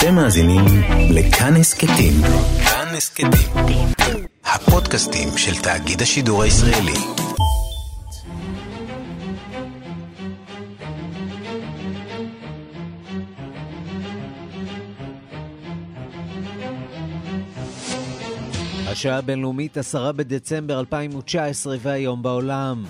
אתם מאזינים לכאן הסכתים. כאן הסכתים. הפודקאסטים של תאגיד השידור הישראלי. השעה הבינלאומית, 10 בדצמבר 2019 והיום בעולם.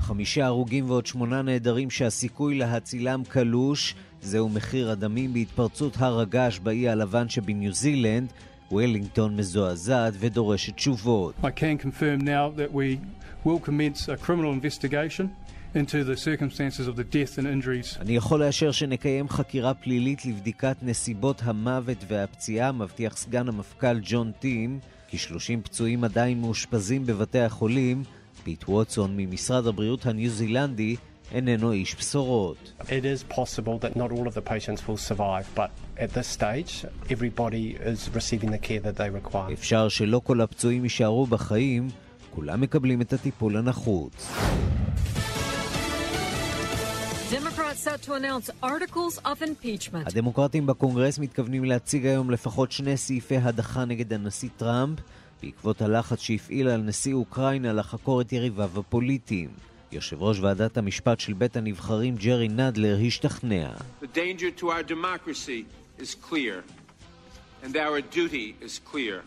חמישה הרוגים ועוד שמונה נעדרים שהסיכוי להצילם קלוש. זהו מחיר הדמים בהתפרצות הר הגעש באי הלבן שבניו זילנד. וולינגטון מזועזעת ודורשת תשובות. I can confirm now that we will commence a criminal investigation into the circumstances of the death and injuries. אני יכול לאשר שנקיים חקירה פלילית לבדיקת נסיבות המוות והפציעה, מבטיח סגן המפכ"ל ג'ון טים, כי 30 פצועים עדיין מאושפזים בבתי החולים. פיט ווטסון ממשרד הבריאות הניו זילנדי איננו איש בשורות. It is possible that not all of the patients will survive, but at this stage, everybody is receiving the care that they require. אפשר שלא כל הפצועים יישארו בחיים, כולם מקבלים את הטיפול הנחוץ. הדמוקרטים בקונגרס מתכוונים להציג היום לפחות שני סעיפי הדחה נגד הנשיא טראמפ, בעקבות הלחץ שהפעיל על נשיא אוקראינה לחקור את יריביו הפוליטיים. יושב ראש ועדת המשפט של בית הנבחרים ג'רי נדלר השתכנע. The danger to our democracy is clear, and our duty is clear.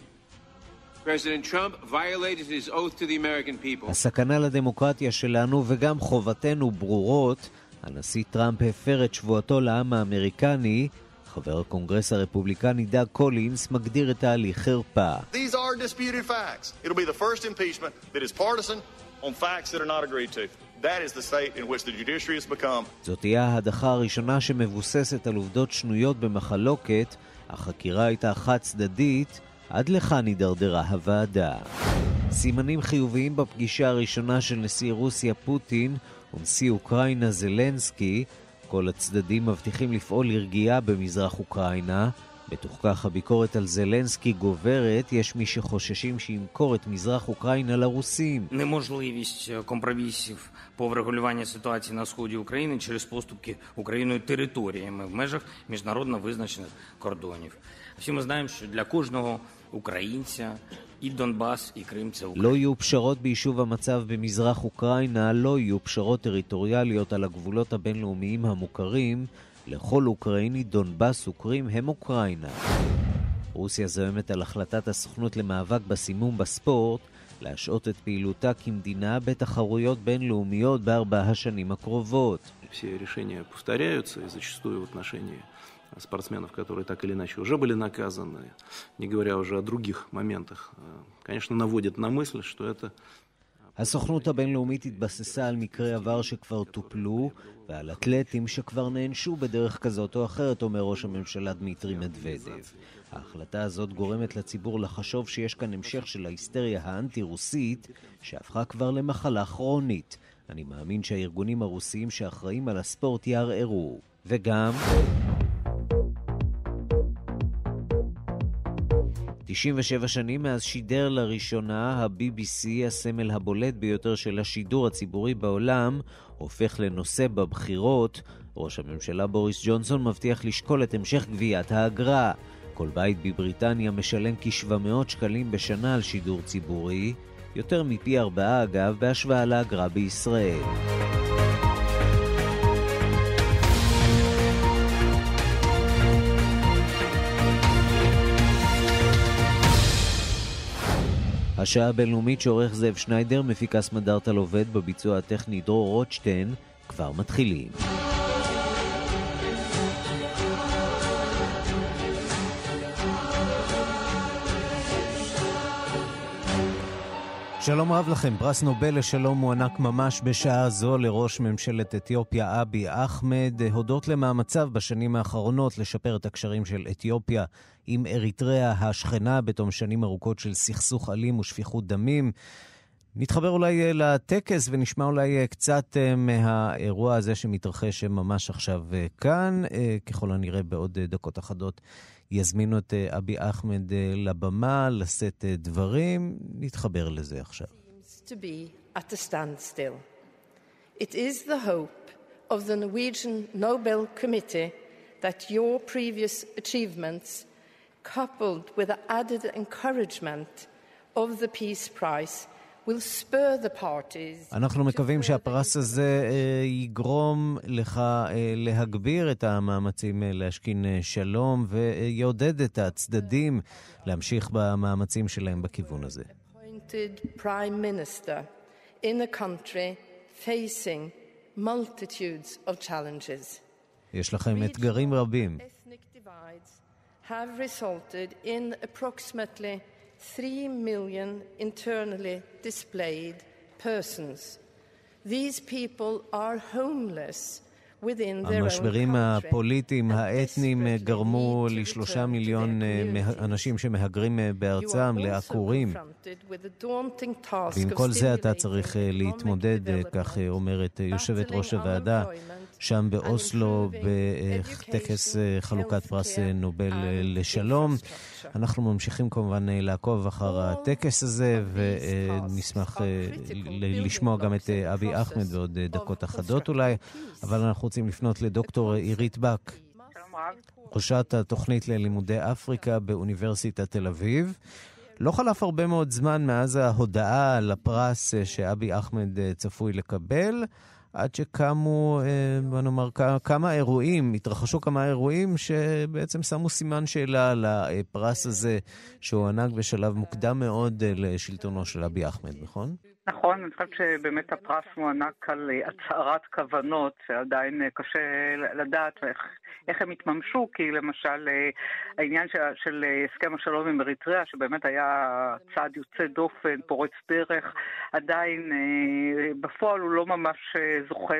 President Trump violated his oath to the American people. הסכנה לדמוקרטיה שלנו וגם חובתנו ברורות. הנשיא טראמפ הפר את שבועתו לעם האמריקני. חבר הקונגרס הרפובליקני דאג קולינס מגדיר את ההליך חרפה. These are disputed facts. It'll be the first impeachment that is partisan on facts that are not agreed to. That is the state in which the judiciary has become. זאת תהיה ההדחה הראשונה שמבוססת על עובדות שנויות במחלוקת. החקירה הייתה חד צדדית, עד לכאן הידרדרה הוועדה. סימנים חיוביים בפגישה הראשונה של נשיא רוסיה פוטין ונשיא אוקראינה זלנסקי. כל הצדדים מבטיחים לפעול לרגיעה במזרח אוקראינה. בתוך כך הביקורת על זלנסקי גוברת, יש מי שחוששים שימכור את מזרח אוקראינה לרוסים. неможливість е, компромісів по врегулюванню ситуації на сході України через поступки Україною територіями в межах міжнародно визначених кордонів. Всі ми знаємо, що для кожного українця і Донбас, і Крим це Україна. לא יהיו פשרות ביישוב המצב במזרח אוקראינה, לא יהיו פשרות טריטוריאליות על הגבולות הבינלאומיים המוכרים. לכל אוקראיני דונבאס וקרים הם אוקראינה. רוסיה זוהמת על החלטת הסוכנות למאבק בסימום בספורט להשעות את פעילותה כמדינה בתחרויות בינלאומיות בארבע השנים הקרובות. Все решения повторяются и зачастую в отношении спортсменов, которые так или иначе уже были наказаны, не говоря уже о других моментах, э, конечно, наводит на мысль, что это הסוכנות הבינלאומית התבססה על מקרי עבר שכבר טופלו ועל אתלטים שכבר נענשו בדרך כזאת או אחרת, אומר ראש הממשלה דמיטרי מדוודב. ההחלטה הזאת גורמת לציבור לחשוב שיש כאן המשך של ההיסטריה האנטי-רוסית, שהפכה כבר למחלה כרונית. אני מאמין שהארגונים הרוסיים שאחראים על הספורט יערערו. וגם... 97 שנים מאז שידר לראשונה, ה-BBC, הסמל הבולט ביותר של השידור הציבורי בעולם, הופך לנושא בבחירות. ראש הממשלה בוריס ג'ונסון מבטיח לשקול את המשך גביית האגרה. כל בית בבריטניה משלם כ-700 שקלים בשנה על שידור ציבורי, יותר מפי ארבעה אגב, בהשוואה לאגרה בישראל. השעה הבינלאומית שעורך זאב שניידר, מפיקה סמדארטל עובד בביצוע הטכני דרור רוטשטיין, כבר מתחילים. שלום רב לכם, פרס נובל לשלום מוענק ממש בשעה זו לראש ממשלת אתיופיה אבי אחמד, הודות למאמציו בשנים האחרונות לשפר את הקשרים של אתיופיה עם אריתריאה השכנה בתום שנים ארוכות של סכסוך אלים ושפיכות דמים. נתחבר אולי אה, לטקס ונשמע אולי אה, קצת אה, מהאירוע הזה שמתרחש ממש עכשיו כאן, ככל הנראה בעוד דקות אחדות. יזמינו את אבי אחמד לבמה לשאת דברים, נתחבר לזה עכשיו. to be at a standstill. It is the hope of the Norwegian Nobel Committee that your previous achievements, coupled with the added encouragement of the Peace Prize, will spur the parties. אנחנו מקווים שהפרס הזה יגרום לך להגביר את המאמצים להשכין שלום ויעודד את הצדדים להמשיך במאמצים שלהם בכיוון הזה. יש לכם אתגרים רבים. have resulted in approximately 3 million internally displaced persons. These people are homeless המשברים הפוליטיים האתניים גרמו לשלושה מיליון אנשים שמהגרים בארצם לעקורים. ועם כל זה אתה צריך להתמודד, כך אומרת יושבת ראש הוועדה, שם באוסלו, בטקס חלוקת פרס נובל לשלום. אנחנו ממשיכים כמובן לעקוב אחר הטקס הזה, ונשמח לשמוע גם את אבי אחמד בעוד דקות אחדות אולי, אבל אנחנו רוצים לפנות לדוקטור עירית בק, ראשת התוכנית ללימודי אפריקה באוניברסיטת תל אביב. לא חלף הרבה מאוד זמן מאז ההודעה על הפרס שאבי אחמד צפוי לקבל, עד שקמו, בוא נאמר, כמה אירועים, התרחשו כמה אירועים שבעצם שמו סימן שאלה על הפרס הזה שהוענק בשלב מוקדם מאוד לשלטונו של אבי אחמד, נכון? נכון, אני חושבת שבאמת הפרס מוענק על הצהרת כוונות, שעדיין קשה לדעת איך, איך הם התממשו, כי למשל העניין של, של הסכם השלום עם אריתריאה, שבאמת היה צעד יוצא דופן, פורץ דרך, עדיין בפועל הוא לא ממש זוכה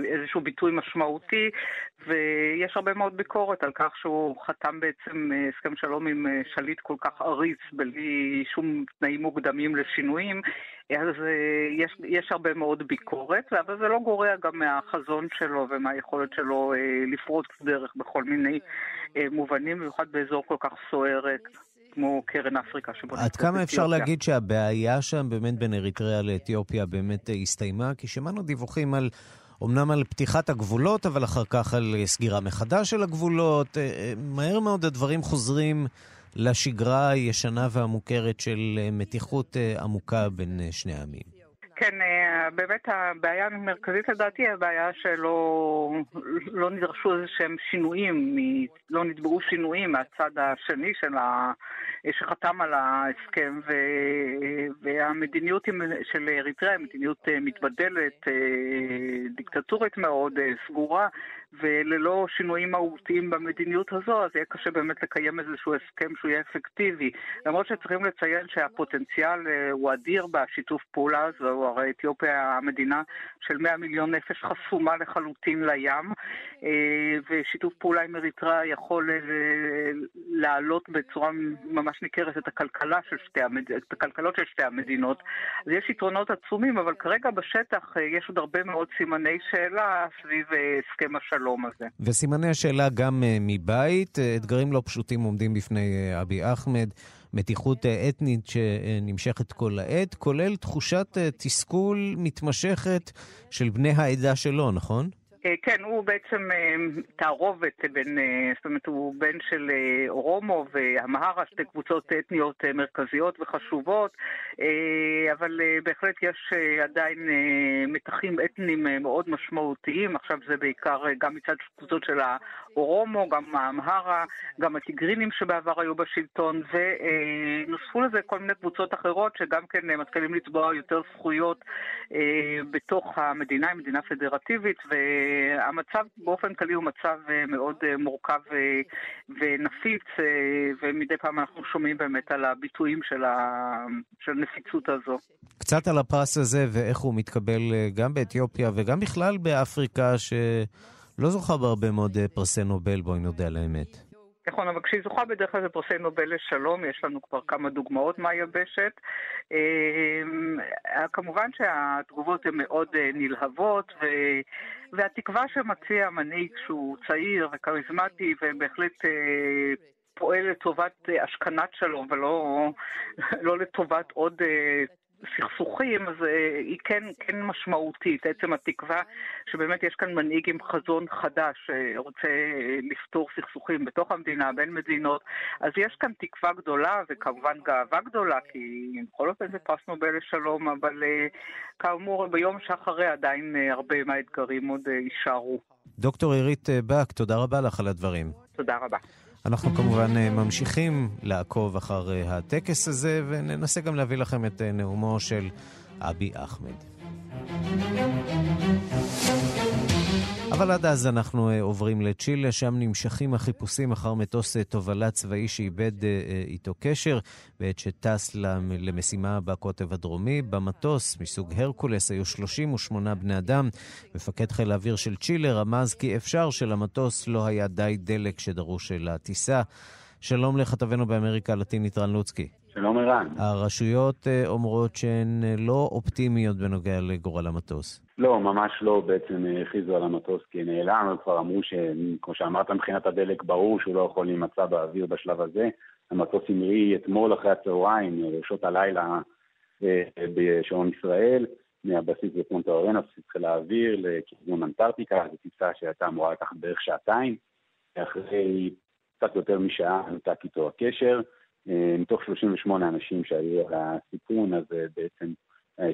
לאיזשהו ביטוי משמעותי, ויש הרבה מאוד ביקורת על כך שהוא חתם בעצם הסכם שלום עם שליט כל כך עריץ, בלי שום תנאים מוקדמים לשינויים, אז יש, יש הרבה מאוד ביקורת, אבל זה לא גורע גם מהחזון שלו ומהיכולת שלו לפרוץ דרך בכל מיני מובנים, במיוחד באזור כל כך סוער כמו קרן אפריקה. עד כמה אפשר להגיד שהבעיה שם באמת בין אריתריאה לאתיופיה באמת הסתיימה? כי שמענו דיווחים על... אמנם על פתיחת הגבולות, אבל אחר כך על סגירה מחדש של הגבולות. מהר מאוד הדברים חוזרים לשגרה הישנה והמוכרת של מתיחות עמוקה בין שני העמים. כן, באמת הבעיה המרכזית לדעתי היא הבעיה שלא לא נדרשו איזה שהם שינויים, לא נתבעו שינויים מהצד השני של ה... שחתם על ההסכם, ו... והמדיניות של אריתריאה היא מדיניות מתבדלת, דיקטטורית מאוד, סגורה, וללא שינויים מהותיים במדיניות הזו, אז יהיה קשה באמת לקיים איזשהו הסכם שהוא יהיה אפקטיבי. למרות שצריכים לציין שהפוטנציאל הוא אדיר בשיתוף פעולה הזו, הרי אתיופיה המדינה של 100 מיליון נפש חסומה לחלוטין לים, ושיתוף פעולה עם אריתריאה יכול להעלות בצורה ממש ניכרת את הכלכלה של שתי המד... את הכלכלות של שתי המדינות. אז יש יתרונות עצומים, אבל כרגע בשטח יש עוד הרבה מאוד סימני שאלה סביב הסכם השלום. השלום הזה. וסימני השאלה גם מבית, אתגרים לא פשוטים עומדים בפני אבי אחמד, מתיחות אתנית שנמשכת כל העת, כולל תחושת תסכול מתמשכת של בני העדה שלו, נכון? כן, הוא בעצם תערובת בין, זאת אומרת, הוא בן של אורומו ואמהרה, שתי קבוצות אתניות מרכזיות וחשובות, אבל בהחלט יש עדיין מתחים אתניים מאוד משמעותיים, עכשיו זה בעיקר גם מצד קבוצות של האורומו, גם האמהרה, גם הטיגרינים שבעבר היו בשלטון, ונוספו לזה כל מיני קבוצות אחרות שגם כן מתחילים לצבוע יותר זכויות בתוך המדינה, מדינה פדרטיבית, ו... המצב באופן כללי הוא מצב מאוד מורכב ונפיץ, ומדי פעם אנחנו שומעים באמת על הביטויים. של הנפיצות הזו. קצת על הפרס הזה ואיך הוא מתקבל גם באתיופיה וגם בכלל באפריקה, שלא זוכה בהרבה מאוד פרסי נובל, בואי נודה על האמת. נכון, אבל כשהיא זוכה בדרך כלל זה פרסי נובל לשלום, יש לנו כבר כמה דוגמאות מהיבשת. כמובן שהתגובות הן מאוד נלהבות, ו... והתקווה שמציע מנהיג שהוא צעיר וכריזמטי ובהחלט פועל לטובת השכנת שלום ולא לא לטובת עוד סכסוכים, אז אה, היא כן, כן משמעותית, עצם התקווה שבאמת יש כאן מנהיג עם חזון חדש שרוצה לפתור סכסוכים בתוך המדינה, בין מדינות, אז יש כאן תקווה גדולה וכמובן גאווה גדולה, כי בכל אופן זה פרס נובל לשלום, אבל כאמור ביום שאחרי עדיין הרבה מהאתגרים עוד יישארו. דוקטור עירית בק, תודה רבה לך על הדברים. תודה רבה. אנחנו כמובן אה, ממשיכים לעקוב אחר אה, הטקס הזה, וננסה גם להביא לכם את אה, נאומו של אבי אחמד. אבל עד אז אנחנו uh, עוברים לצ'ילה, שם נמשכים החיפושים אחר מטוס uh, תובלה צבאי שאיבד uh, איתו קשר בעת שטס למשימה בקוטב הדרומי. במטוס מסוג הרקולס היו 38 בני אדם. מפקד חיל האוויר של צ'ילה רמז כי אפשר שלמטוס לא היה די דלק שדרוש לטיסה. שלום לכתבנו באמריקה הלטינית רן לוצקי. שלום ערן. הרשויות אומרות שהן לא אופטימיות בנוגע לגורל המטוס. לא, ממש לא בעצם הכריזו על המטוס כי נעלם, כבר אמרו שכמו שאמרת מבחינת הדלק ברור שהוא לא יכול להימצא באוויר בשלב הזה. המטוס המריא אתמול אחרי הצהריים, בשעות הלילה אה, בשעון ישראל, מהבסיס בפונטה אורנה, בסיס חיל האוויר לכיוון אנטארקטיקה, זו טיסה שהייתה אמורה לקחת בערך שעתיים, אחרי קצת יותר משעה נותק איתו הקשר. אה, מתוך 38 אנשים שהיו על הסיפון, אז אה, בעצם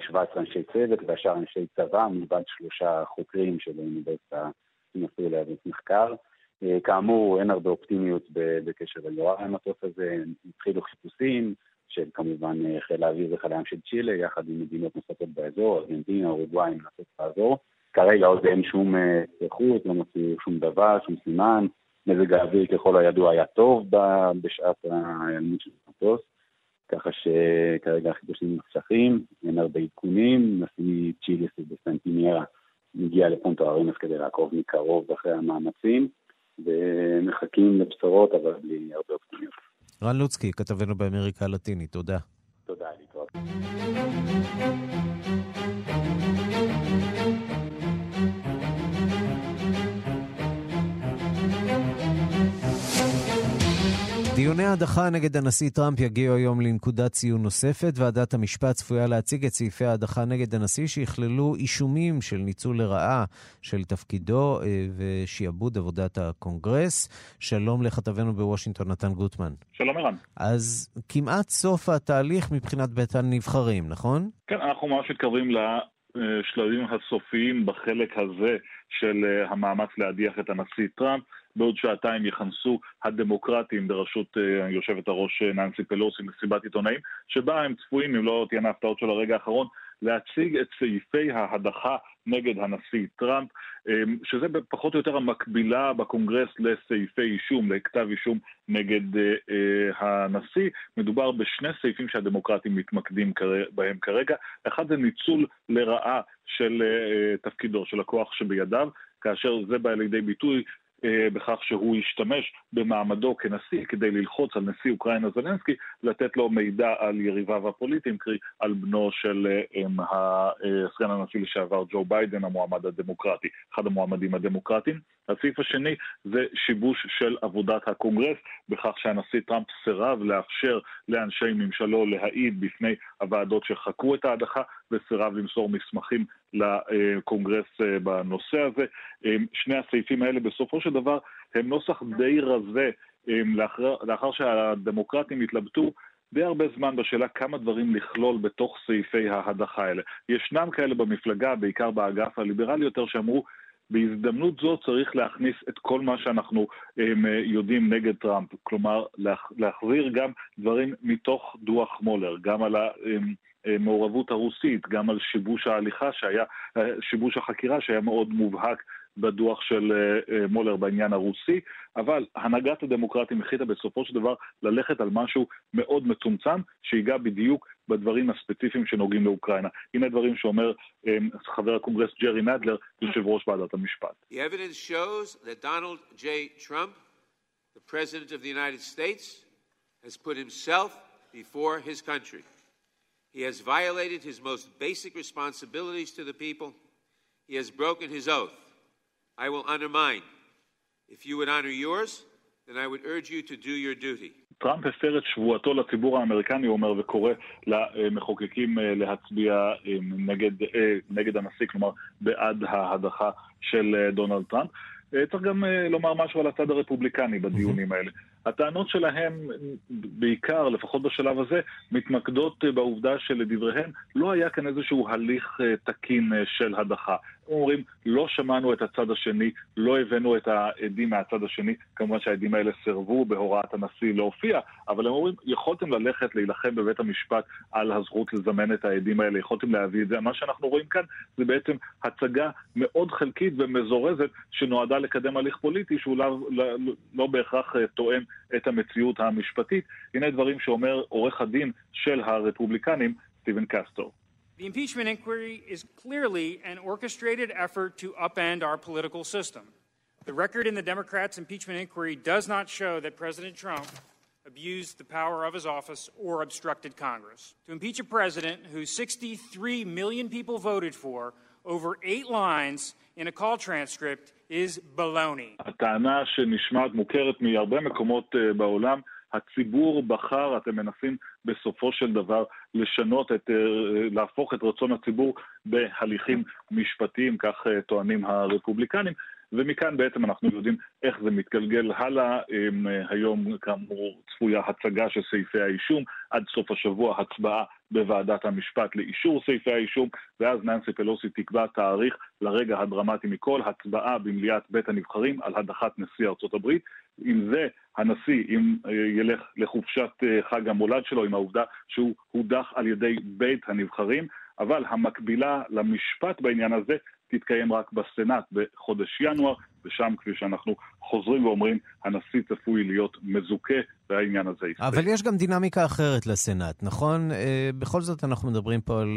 17 אנשי צוות והשאר אנשי צבא, מלבד שלושה חוקרים של אוניברסיטה שנסו להביא מחקר. אה, כאמור, אין הרבה אופטימיות בקשר לגורל המטוס הזה, התחילו חיפושים של כמובן אה, חיל האוויר וחיל הים של צ'ילה, יחד עם מדינות נוספות באזור, ארגנטינה, אורוגוואי, מנסות לעזור. כרגע עוד אין שום אה, איכות, לא מצאו שום דבר, שום סימן. מזג האוויר ככל הידוע היה טוב בשעת ההיעלמות של המטוס. ככה שכרגע החידושים נפשכים, אין הרבה עדכונים, נשיא צ'יליס בסנטיניירה מגיע לפונטו ארינס כדי לעקוב מקרוב אחרי המאמצים, ומחכים לבשורות, אבל בלי הרבה אופטימיות. רן לוצקי, כתבנו באמריקה הלטינית, תודה. תודה, להתראות. דיוני ההדחה נגד הנשיא טראמפ יגיעו היום לנקודת ציון נוספת. ועדת המשפט צפויה להציג את סעיפי ההדחה נגד הנשיא שיכללו אישומים של ניצול לרעה של תפקידו אה, ושיעבוד עבודת הקונגרס. שלום לכתבנו בוושינגטון, נתן גוטמן. שלום ערן. אז כמעט סוף התהליך מבחינת בית הנבחרים, נכון? כן, אנחנו ממש מתקרבים לשלבים הסופיים בחלק הזה של אה, המאמץ להדיח את הנשיא טראמפ. בעוד שעתיים יכנסו הדמוקרטים בראשות uh, יושבת הראש uh, ננסי פלוסי מסיבת עיתונאים, שבה הם צפויים, אם לא תהיינה הפתעות של הרגע האחרון, להציג את סעיפי ההדחה נגד הנשיא טראמפ, um, שזה פחות או יותר המקבילה בקונגרס לסעיפי אישום, לכתב אישום נגד הנשיא. מדובר בשני סעיפים שהדמוקרטים מתמקדים בהם כרגע. אחד זה ניצול לרעה של תפקידו, של הכוח שבידיו, כאשר זה בא לידי ביטוי אה, בכך שהוא השתמש במעמדו כנשיא כדי ללחוץ על נשיא אוקראינה זלנסקי לתת לו מידע על יריביו הפוליטיים, קרי על בנו של אה, אה, סגן הנשיא לשעבר ג'ו ביידן, המועמד הדמוקרטי, אחד המועמדים הדמוקרטיים. הסעיף השני זה שיבוש של עבודת הקונגרס, בכך שהנשיא טראמפ סירב לאפשר לאנשי ממשלו להעיד בפני הוועדות שחקרו את ההדחה, וסירב למסור מסמכים לקונגרס אה, בנושא הזה. אה, שני הסעיפים האלה בסופו של דבר הם נוסח די רזה אה, לאחר, לאחר שהדמוקרטים התלבטו די הרבה זמן בשאלה כמה דברים לכלול בתוך סעיפי ההדחה האלה. ישנם כאלה במפלגה, בעיקר באגף הליברלי יותר, שאמרו בהזדמנות זו צריך להכניס את כל מה שאנחנו הם, יודעים נגד טראמפ, כלומר להחזיר גם דברים מתוך דוח מולר, גם על ה... הם, המעורבות הרוסית, גם על שיבוש ההליכה שהיה, שיבוש החקירה שהיה מאוד מובהק בדוח של אה, אה, מולר בעניין הרוסי, אבל הנהגת הדמוקרטים החליטה בסופו של דבר ללכת על משהו מאוד מצומצם, שיגע בדיוק בדברים הספציפיים שנוגעים לאוקראינה. הנה הדברים שאומר אה, חבר הקונגרס ג'רי נדלר, יושב ראש ועדת המשפט. Before his country. He has violated his most basic responsibilities to the people. He has broken his oath. I will honor mine. If you would honor yours, then I would urge you to do your duty. טראמפ הפר את שבועתו לציבור האמריקני, הוא אומר, וקורא למחוקקים להצביע נגד, נגד הנשיא, כלומר בעד ההדחה של דונלד טראמפ. צריך גם לומר משהו על הצד הרפובליקני בדיונים האלה. הטענות שלהם, בעיקר, לפחות בשלב הזה, מתמקדות בעובדה שלדבריהם לא היה כאן איזשהו הליך תקין של הדחה. אומרים, לא שמענו את הצד השני, לא הבאנו את העדים מהצד השני, כמובן שהעדים האלה סירבו בהוראת הנשיא להופיע, אבל הם אומרים, יכולתם ללכת להילחם בבית המשפט על הזכות לזמן את העדים האלה, יכולתם להביא את זה. מה שאנחנו רואים כאן זה בעצם הצגה מאוד חלקית ומזורזת שנועדה לקדם הליך פוליטי שהוא לא, לא, לא בהכרח תואם את המציאות המשפטית. הנה דברים שאומר עורך הדין של הרפובליקנים, סטיבן קסטור. The impeachment inquiry is clearly an orchestrated effort to upend our political system. The record in the Democrats' impeachment inquiry does not show that President Trump abused the power of his office or obstructed Congress. To impeach a president who 63 million people voted for over eight lines in a call transcript is baloney. הטענה שנשמעת מוכרת מהרבה מקומות בעולם, הציבור בחר, אתם מנסים בסופו של דבר לשנות את, להפוך את רצון הציבור בהליכים משפטיים, כך טוענים הרפובליקנים. ומכאן בעצם אנחנו יודעים איך זה מתגלגל הלאה. היום כאמור צפויה הצגה של סעיפי האישום, עד סוף השבוע הצבעה בוועדת המשפט לאישור סעיפי האישום, ואז ננסי פלוסי תקבע תאריך לרגע הדרמטי מכל, הצבעה במליאת בית הנבחרים על הדחת נשיא ארצות הברית. עם זה הנשיא, אם ילך לחופשת חג המולד שלו, עם העובדה שהוא הודח על ידי בית הנבחרים, אבל המקבילה למשפט בעניין הזה תתקיים רק בסנאט בחודש ינואר, ושם, כפי שאנחנו חוזרים ואומרים, הנשיא צפוי להיות מזוכה, והעניין הזה יסתיים. אבל יש גם דינמיקה אחרת לסנאט, נכון? בכל זאת אנחנו מדברים פה על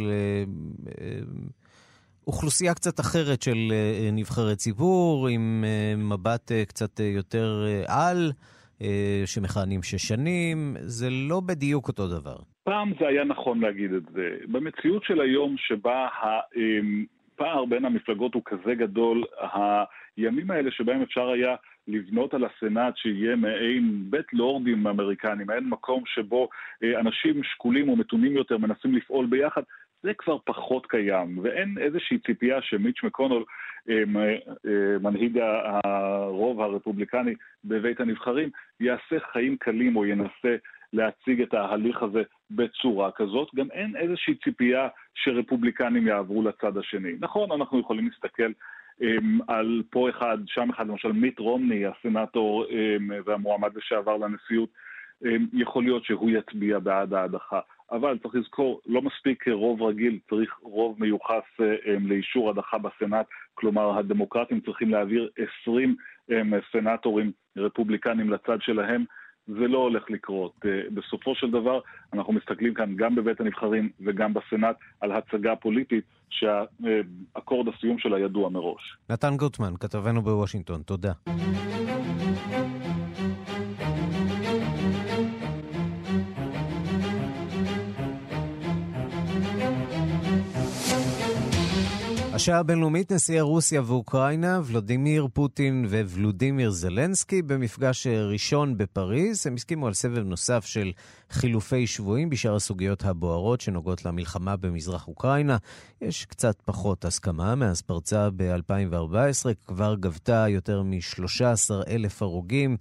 אוכלוסייה קצת אחרת של נבחרי ציבור, עם מבט קצת יותר על. שמכהנים שש שנים, זה לא בדיוק אותו דבר. פעם זה היה נכון להגיד את זה. במציאות של היום שבה הפער בין המפלגות הוא כזה גדול, הימים האלה שבהם אפשר היה לבנות על הסנאט שיהיה מעין בית לורדים אמריקני, מעין מקום שבו אנשים שקולים ומתונים יותר מנסים לפעול ביחד, זה כבר פחות קיים, ואין איזושהי ציפייה שמיץ' מקונול, מנהיג הרוב הרפובליקני בבית הנבחרים, יעשה חיים קלים או ינסה להציג את ההליך הזה בצורה כזאת. גם אין איזושהי ציפייה שרפובליקנים יעברו לצד השני. נכון, אנחנו יכולים להסתכל על פה אחד, שם אחד, למשל מיט רומני, הסנאטור והמועמד לשעבר לנשיאות, יכול להיות שהוא יצביע בעד ההדחה. אבל צריך לזכור, לא מספיק רוב רגיל, צריך רוב מיוחס לאישור הדחה בסנאט, כלומר הדמוקרטים צריכים להעביר 20 סנאטורים רפובליקנים לצד שלהם, זה לא הולך לקרות. בסופו של דבר, אנחנו מסתכלים כאן גם בבית הנבחרים וגם בסנאט על הצגה פוליטית שהאקורד הסיום שלה ידוע מראש. נתן גוטמן, כתבנו בוושינגטון, תודה. השעה הבינלאומית, נשיאי רוסיה ואוקראינה, ולודימיר פוטין וולודימיר זלנסקי, במפגש ראשון בפריז. הם הסכימו על סבב נוסף של חילופי שבויים בשאר הסוגיות הבוערות שנוגעות למלחמה במזרח אוקראינה. יש קצת פחות הסכמה מאז פרצה ב-2014, כבר גבתה יותר מ-13 אלף הרוגים.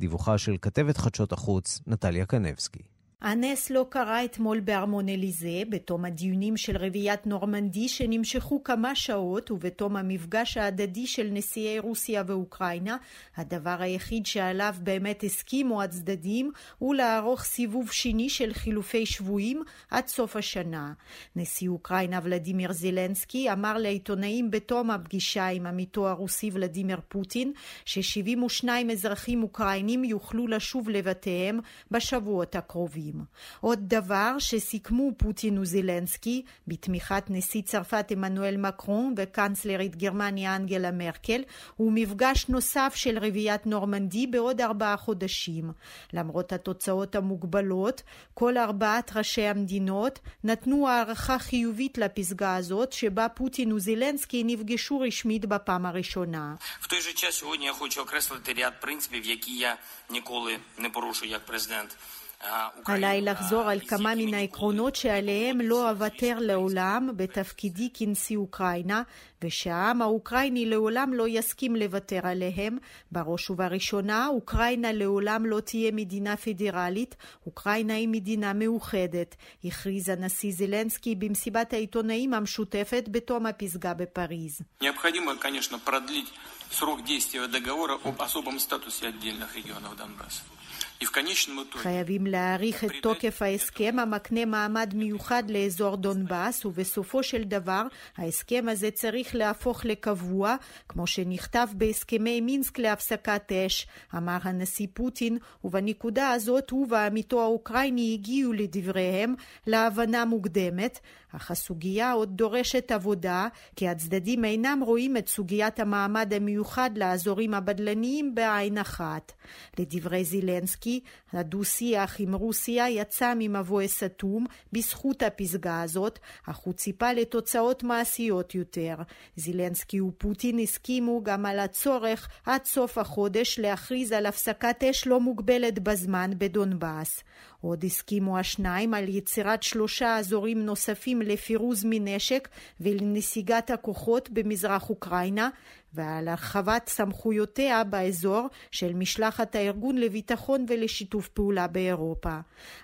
דיווחה של כתבת חדשות החוץ, נטליה קנבסקי. הנס לא קרה אתמול בארמון אליזה, בתום הדיונים של רביעיית נורמנדי שנמשכו כמה שעות ובתום המפגש ההדדי של נשיאי רוסיה ואוקראינה, הדבר היחיד שעליו באמת הסכימו הצדדים הוא לערוך סיבוב שני של חילופי שבויים עד סוף השנה. נשיא אוקראינה ולדימיר זילנסקי אמר לעיתונאים בתום הפגישה עם עמיתו הרוסי ולדימיר פוטין ש-72 אזרחים אוקראינים יוכלו לשוב לבתיהם בשבועות הקרובים. עוד דבר שסיכמו פוטין וזלנסקי בתמיכת נשיא צרפת עמנואל מקרון וקנצלרית גרמניה אנגלה מרקל הוא מפגש נוסף של רביעיית נורמנדי בעוד ארבעה חודשים. למרות התוצאות המוגבלות, כל ארבעת ראשי המדינות נתנו הערכה חיובית לפסגה הזאת שבה פוטין וזלנסקי נפגשו רשמית בפעם הראשונה. В той же час сьогодні я хочу окреслити ряд принципів, які я ніколи не порушу як президент. עליי לחזור על כמה מן העקרונות שעליהם לא אוותר לעולם בתפקידי כנשיא אוקראינה, ושהעם האוקראיני לעולם לא יסכים לוותר עליהם. בראש ובראשונה, אוקראינה לעולם לא תהיה מדינה פדרלית, אוקראינה היא מדינה מאוחדת, הכריז הנשיא זלנסקי במסיבת העיתונאים המשותפת בתום הפסגה בפריז. Необходимо, конечно, продлить срок действия договора об особом статусе отдельных регионов Донбасса. חייבים להאריך את תוקף ההסכם המקנה מעמד מיוחד לאזור דונבאס, ובסופו של דבר ההסכם הזה צריך להפוך לקבוע, כמו שנכתב בהסכמי מינסק להפסקת אש, אמר הנשיא פוטין, ובנקודה הזאת הוא ועמיתו האוקראיני הגיעו לדבריהם להבנה מוקדמת, אך הסוגיה עוד דורשת עבודה, כי הצדדים אינם רואים את סוגיית המעמד המיוחד לאזורים הבדלניים בעין אחת. לדברי זילנסקי, הדו-שיח עם רוסיה יצא ממבוי סתום בזכות הפסגה הזאת, אך הוא ציפה לתוצאות מעשיות יותר. זילנסקי ופוטין הסכימו גם על הצורך עד סוף החודש להכריז על הפסקת אש לא מוגבלת בזמן בדונבאס. עוד הסכימו השניים על יצירת שלושה אזורים נוספים לפירוז מנשק ולנסיגת הכוחות במזרח אוקראינה, ועל הרחבת סמכויותיה באזור של משלחת הארגון לביטחון ולשיתוף פעולה באירופה.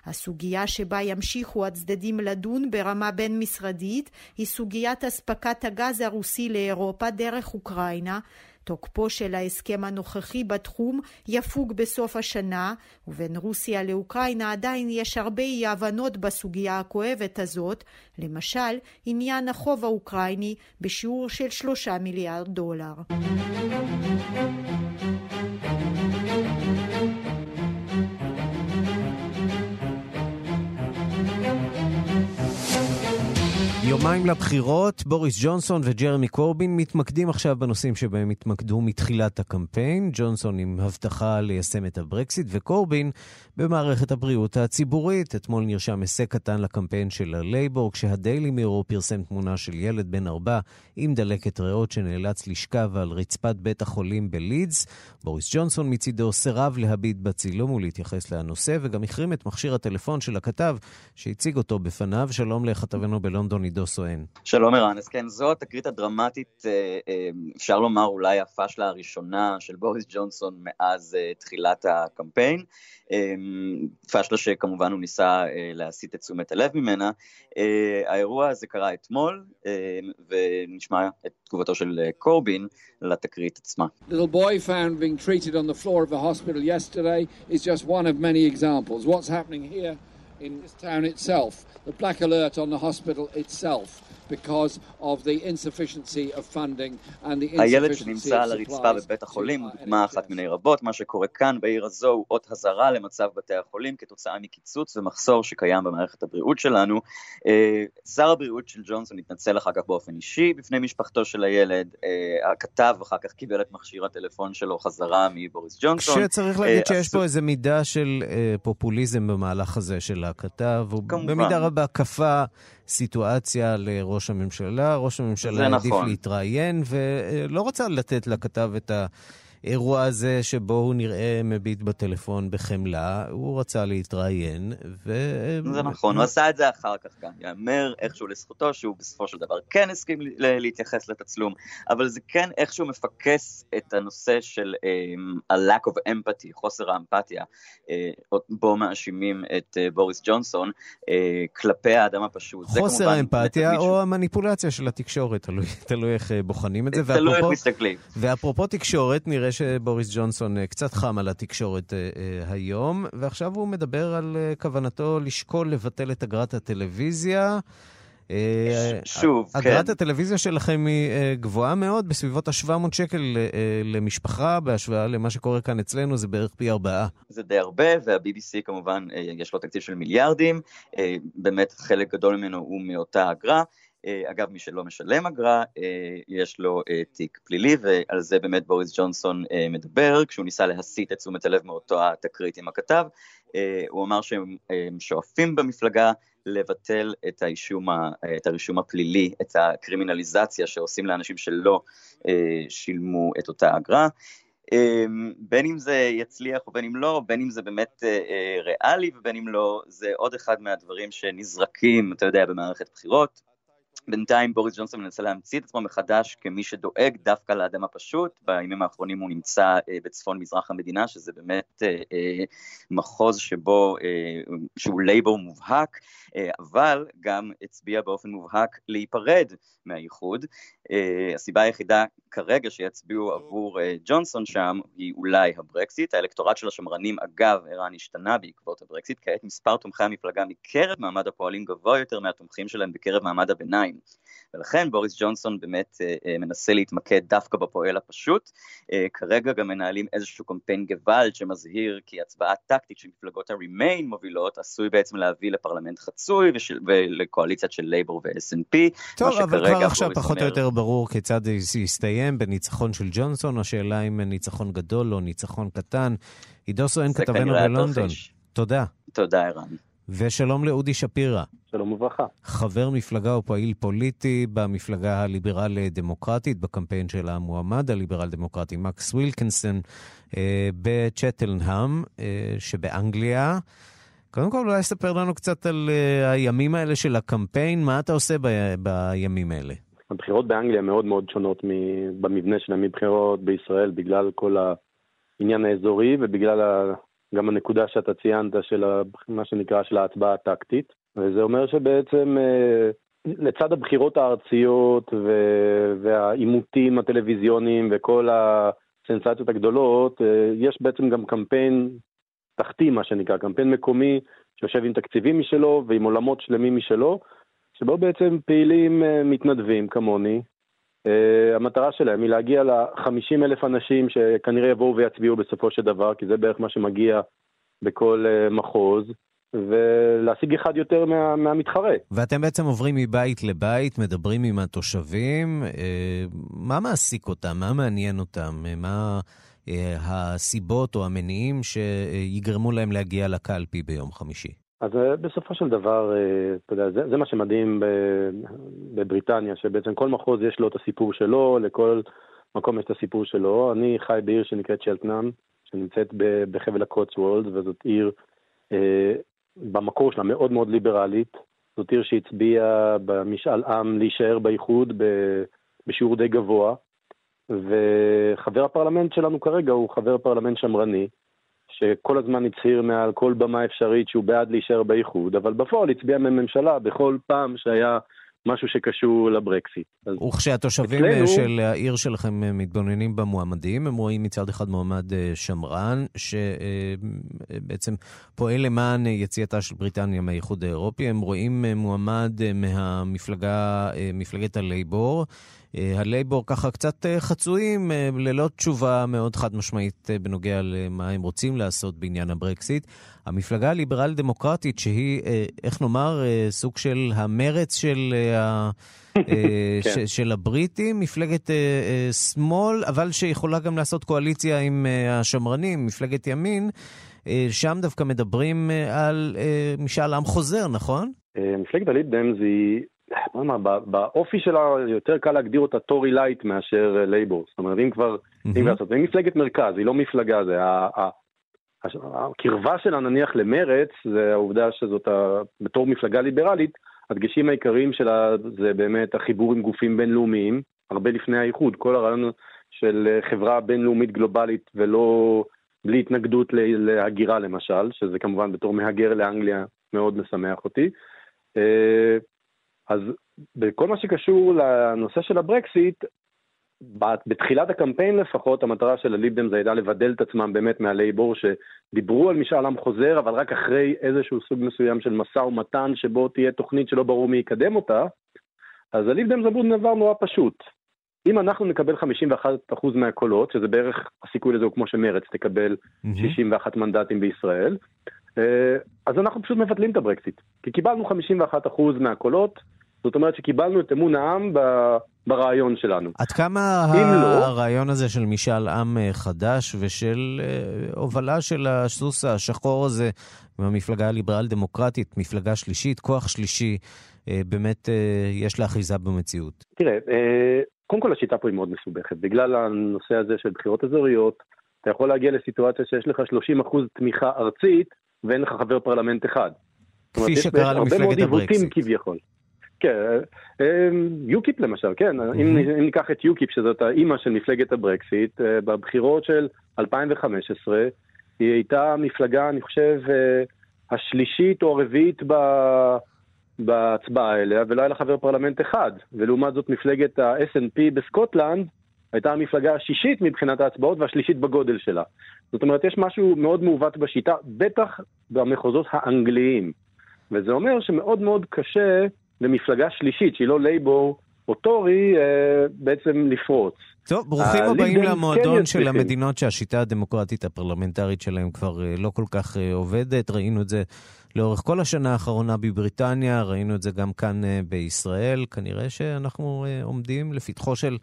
הסוגיה שבה ימשיכו הצדדים לדון ברמה בין משרדית היא סוגיית אספקת הגז הרוסי לאירופה דרך אוקראינה תוקפו של ההסכם הנוכחי בתחום יפוג בסוף השנה, ובין רוסיה לאוקראינה עדיין יש הרבה אי הבנות בסוגיה הכואבת הזאת, למשל עניין החוב האוקראיני בשיעור של שלושה מיליארד דולר. יומיים לבחירות, בוריס ג'ונסון וג'רמי קורבין מתמקדים עכשיו בנושאים שבהם התמקדו מתחילת הקמפיין. ג'ונסון עם הבטחה ליישם את הברקסיט, וקורבין במערכת הבריאות הציבורית. אתמול נרשם הישג קטן לקמפיין של הלייבור, כשהדיילי מירו פרסם תמונה של ילד בן ארבע עם דלקת ריאות שנאלץ לשכב על רצפת בית החולים בלידס. בוריס ג'ונסון מצידו סירב להביט בצילום ולהתייחס לנושא, וגם החרים את מכשיר הטלפון של הכתב שהציג אותו בפניו. שלום לכתבנו בלונדון, עידו סואן. שלום ערן, אז כן, זו התקרית הדרמטית, אה, אה, אפשר לומר אולי הפאשלה הראשונה של בוריס ג'ונסון מאז אה, תחילת הקמפיין. פאשלה שכמובן הוא ניסה להסיט את תשומת הלב ממנה. האירוע הזה קרה אתמול, ונשמע את תגובתו של קורבין לתקרית עצמה. Little boy found being treated on the floor of a hospital yesterday is just one of many examples. What's happening here in this town itself, the black alert on the hospital itself. Because of the insufficiency of funding and the insufficiency הילד שנמצא על הרצפה בבית החולים הוא דוגמה אחת מיני רבות, מה שקורה כאן בעיר הזו הוא אות אזהרה למצב בתי החולים כתוצאה מקיצוץ ומחסור שקיים במערכת הבריאות שלנו. שר הבריאות של ג'ונסון התנצל אחר כך באופן אישי בפני משפחתו של הילד, הכתב אחר כך קיבל את מכשיר הטלפון שלו חזרה מבוריס ג'ונסון. שצריך להגיד שיש פה איזה מידה של פופוליזם במהלך הזה של הכתב, הוא במידה רבה כפה סיטואציה לראש הממשלה. ראש הממשלה העדיף נכון. להתראיין, ולא רצה לתת לכתב את האירוע הזה שבו הוא נראה מביט בטלפון בחמלה. הוא רצה להתראיין, ו... זה נכון, הוא עשה את זה אחר כך גם. יאמר איכשהו לזכותו שהוא בסופו של דבר כן הסכים להתייחס לתצלום, אבל זה כן איכשהו מפקס את הנושא של um, ה-lack of empathy, חוסר האמפתיה, uh, בו מאשימים את uh, בוריס ג'ונסון uh, כלפי האדם הפשוט. חוסר האמפתיה או המניפולציה של התקשורת, תלוי, תלוי איך בוחנים את זה. תלוי איך מסתכלים. ואפרופו תקשורת, נראה שבוריס ג'ונסון קצת חם על התקשורת uh, היום, ועכשיו הוא מדבר על כוונתו לשקול לבטל את אגרת הטלוויזיה. שוב, כן. אגרת הטלוויזיה שלכם היא גבוהה מאוד, בסביבות ה-700 שקל למשפחה, בהשוואה למה שקורה כאן אצלנו, זה בערך פי ארבעה. זה די הרבה, וה-BBC כמובן, יש לו תקציב של מיליארדים, באמת חלק גדול ממנו הוא מאותה אגרה. אגב, מי שלא משלם אגרה, יש לו תיק פלילי, ועל זה באמת בוריס ג'ונסון מדבר, כשהוא ניסה להסיט את תשומת הלב מאותו התקרית עם הכתב. הוא אמר שהם שואפים במפלגה לבטל את, האישום, את הרישום הפלילי, את הקרימינליזציה שעושים לאנשים שלא שילמו את אותה אגרה. בין אם זה יצליח ובין אם לא, בין אם זה באמת ריאלי ובין אם לא, זה עוד אחד מהדברים שנזרקים, אתה יודע, במערכת בחירות. בינתיים בוריס ג'ונסון מנסה להמציא את עצמו מחדש כמי שדואג דווקא לאדם הפשוט, בימים האחרונים הוא נמצא אה, בצפון מזרח המדינה, שזה באמת אה, אה, מחוז שבו, שהוא לייבור מובהק, אבל גם הצביע באופן מובהק להיפרד מהאיחוד. הסיבה היחידה כרגע שיצביעו עבור ג'ונסון שם היא אולי הברקסיט. האלקטורט של השמרנים אגב, ערן השתנה בעקבות הברקסיט, כעת מספר תומכי המפלגה מקרב מעמד הפועלים גבוה יותר מהתומכים שלהם בקרב מעמד הביניים. ולכן בוריס ג'ונסון באמת אה, אה, מנסה להתמקד דווקא בפועל הפשוט. אה, כרגע גם מנהלים איזשהו קמפיין געוואלד שמזהיר כי הצבעה טקטית של מפלגות ה-remain מובילות עשוי בעצם להביא לפרלמנט חצוי ושל, ולקואליציית של לייבור ו-SNP. טוב, אבל כבר עכשיו פחות או יותר ברור כיצד זה יסתיים בניצחון של ג'ונסון, השאלה אם ניצחון גדול או ניצחון קטן. עידו סואן כתבנו בלונדון. תודה. תודה, ערן. ושלום לאודי שפירא. שלום וברכה. חבר מפלגה או פעיל פוליטי במפלגה הליברל-דמוקרטית, בקמפיין של המועמד הליברל-דמוקרטי מקס ווילקינסון אה, בצ'טלנהאם אה, שבאנגליה. קודם כל, אולי ספר לנו קצת על אה, הימים האלה של הקמפיין, מה אתה עושה ב- בימים האלה? הבחירות באנגליה מאוד מאוד שונות במבנה שלהם מבחירות בישראל, בגלל כל העניין האזורי ובגלל. גם הנקודה שאתה ציינת של מה שנקרא של ההצבעה הטקטית, וזה אומר שבעצם אה, לצד הבחירות הארציות והעימותים הטלוויזיוניים וכל הסנסציות הגדולות, אה, יש בעצם גם קמפיין תחתי, מה שנקרא, קמפיין מקומי שיושב עם תקציבים משלו ועם עולמות שלמים משלו, שבו בעצם פעילים אה, מתנדבים כמוני, Uh, המטרה שלהם היא להגיע ל-50 אלף אנשים שכנראה יבואו ויצביעו בסופו של דבר, כי זה בערך מה שמגיע בכל uh, מחוז, ולהשיג אחד יותר מה, מהמתחרה. ואתם בעצם עוברים מבית לבית, מדברים עם התושבים, uh, מה מעסיק אותם? מה מעניין אותם? מה uh, הסיבות או המניעים שיגרמו להם להגיע לקלפי ביום חמישי? אז אה, בסופו של דבר, אה, אתה יודע, זה, זה מה שמדהים בבריטניה, שבעצם כל מחוז יש לו את הסיפור שלו, לכל מקום יש את הסיפור שלו. אני חי בעיר שנקראת שלטנאם, שנמצאת בחבל הקוטסוולד, וזאת עיר אה, במקור שלה מאוד מאוד ליברלית. זאת עיר שהצביעה במשאל עם להישאר באיחוד בשיעור די גבוה, וחבר הפרלמנט שלנו כרגע הוא חבר פרלמנט שמרני. שכל הזמן הצהיר מעל כל במה אפשרית שהוא בעד להישאר באיחוד, אבל בפועל הצביע עם הממשלה בכל פעם שהיה משהו שקשור לברקסיט. וכשהתושבים אצלנו... של העיר שלכם מתבוננים במועמדים, הם רואים מצד אחד מועמד אה, שמרן, שבעצם פועל למען יציאתה של בריטניה מהאיחוד האירופי, הם רואים אה, מועמד אה, מהמפלגה, מפלגת הלייבור. הלייבור ככה קצת חצויים, ללא תשובה מאוד חד משמעית בנוגע למה הם רוצים לעשות בעניין הברקסיט. המפלגה הליברל-דמוקרטית, שהיא, איך נאמר, סוג של המרץ של, כן. של הבריטים, מפלגת שמאל, אבל שיכולה גם לעשות קואליציה עם השמרנים, מפלגת ימין. שם דווקא מדברים על משאל עם חוזר, נכון? מפלגת ה Lib Dems היא מה, באופי שלה יותר קל להגדיר אותה Tory light מאשר לייבור. זאת אומרת, אם כבר, אם לעשות, היא מפלגת מרכז, היא לא מפלגה, זה הקרבה שלה נניח למרץ, זה העובדה שזאת, בתור מפלגה ליברלית, הדגשים העיקריים שלה זה באמת החיבור עם גופים בינלאומיים, הרבה לפני האיחוד, כל הרעיון של חברה בינלאומית גלובלית ולא, בלי התנגדות להגירה למשל, שזה כמובן בתור מהגר לאנגליה מאוד משמח אותי. אז בכל מה שקשור לנושא של הברקסיט, בתחילת הקמפיין לפחות, המטרה של הליבדם זה הייתה לבדל את עצמם באמת מהלייבור, שדיברו על משאל עם חוזר, אבל רק אחרי איזשהו סוג מסוים של משא ומתן, שבו תהיה תוכנית שלא ברור מי יקדם אותה. אז על איבדם זבוד דבר נורא פשוט. אם אנחנו נקבל 51% מהקולות, שזה בערך הסיכוי לזה הוא כמו שמרץ תקבל 61 מנדטים בישראל, אה, אז אנחנו פשוט מבטלים את הברקסיט. כי קיבלנו 51% מהקולות, זאת אומרת שקיבלנו את אמון העם ברעיון שלנו. עד כמה לא- הרעיון הזה של משאל עם אה, חדש ושל אה, הובלה של הסוס השחור הזה מהמפלגה הליברל-דמוקרטית, מפלגה שלישית, כוח שלישי, באמת יש לה אחיזה במציאות? תראה, קודם כל השיטה פה היא מאוד מסובכת. בגלל הנושא הזה של בחירות אזוריות, אתה יכול להגיע לסיטואציה שיש לך 30% תמיכה ארצית ואין לך חבר פרלמנט אחד. כפי שקרה למפלגת הברקסיט. הרבה מאוד עיוותים כביכול. כן, אה, יוקיפ למשל, כן. אם, אם ניקח את יוקיפ, שזאת האימא של מפלגת הברקסיט, אה, בבחירות של 2015, היא הייתה מפלגה, אני חושב, אה, השלישית או הרביעית ב... בהצבעה אליה, ולא היה לה חבר פרלמנט אחד. ולעומת זאת מפלגת ה-SNP בסקוטלנד הייתה המפלגה השישית מבחינת ההצבעות והשלישית בגודל שלה. זאת אומרת, יש משהו מאוד מעוות בשיטה, בטח במחוזות האנגליים. וזה אומר שמאוד מאוד קשה למפלגה שלישית, שהיא לא לייבור או טורי, אה, בעצם לפרוץ. טוב, ברוכים הבאים למועדון כן של המדינות שהשיטה הדמוקרטית הפרלמנטרית שלהם כבר אה, לא כל כך אה, עובדת. ראינו את זה לאורך כל השנה האחרונה בבריטניה, ראינו את זה גם כאן בישראל. כנראה שאנחנו עומדים לפתחו של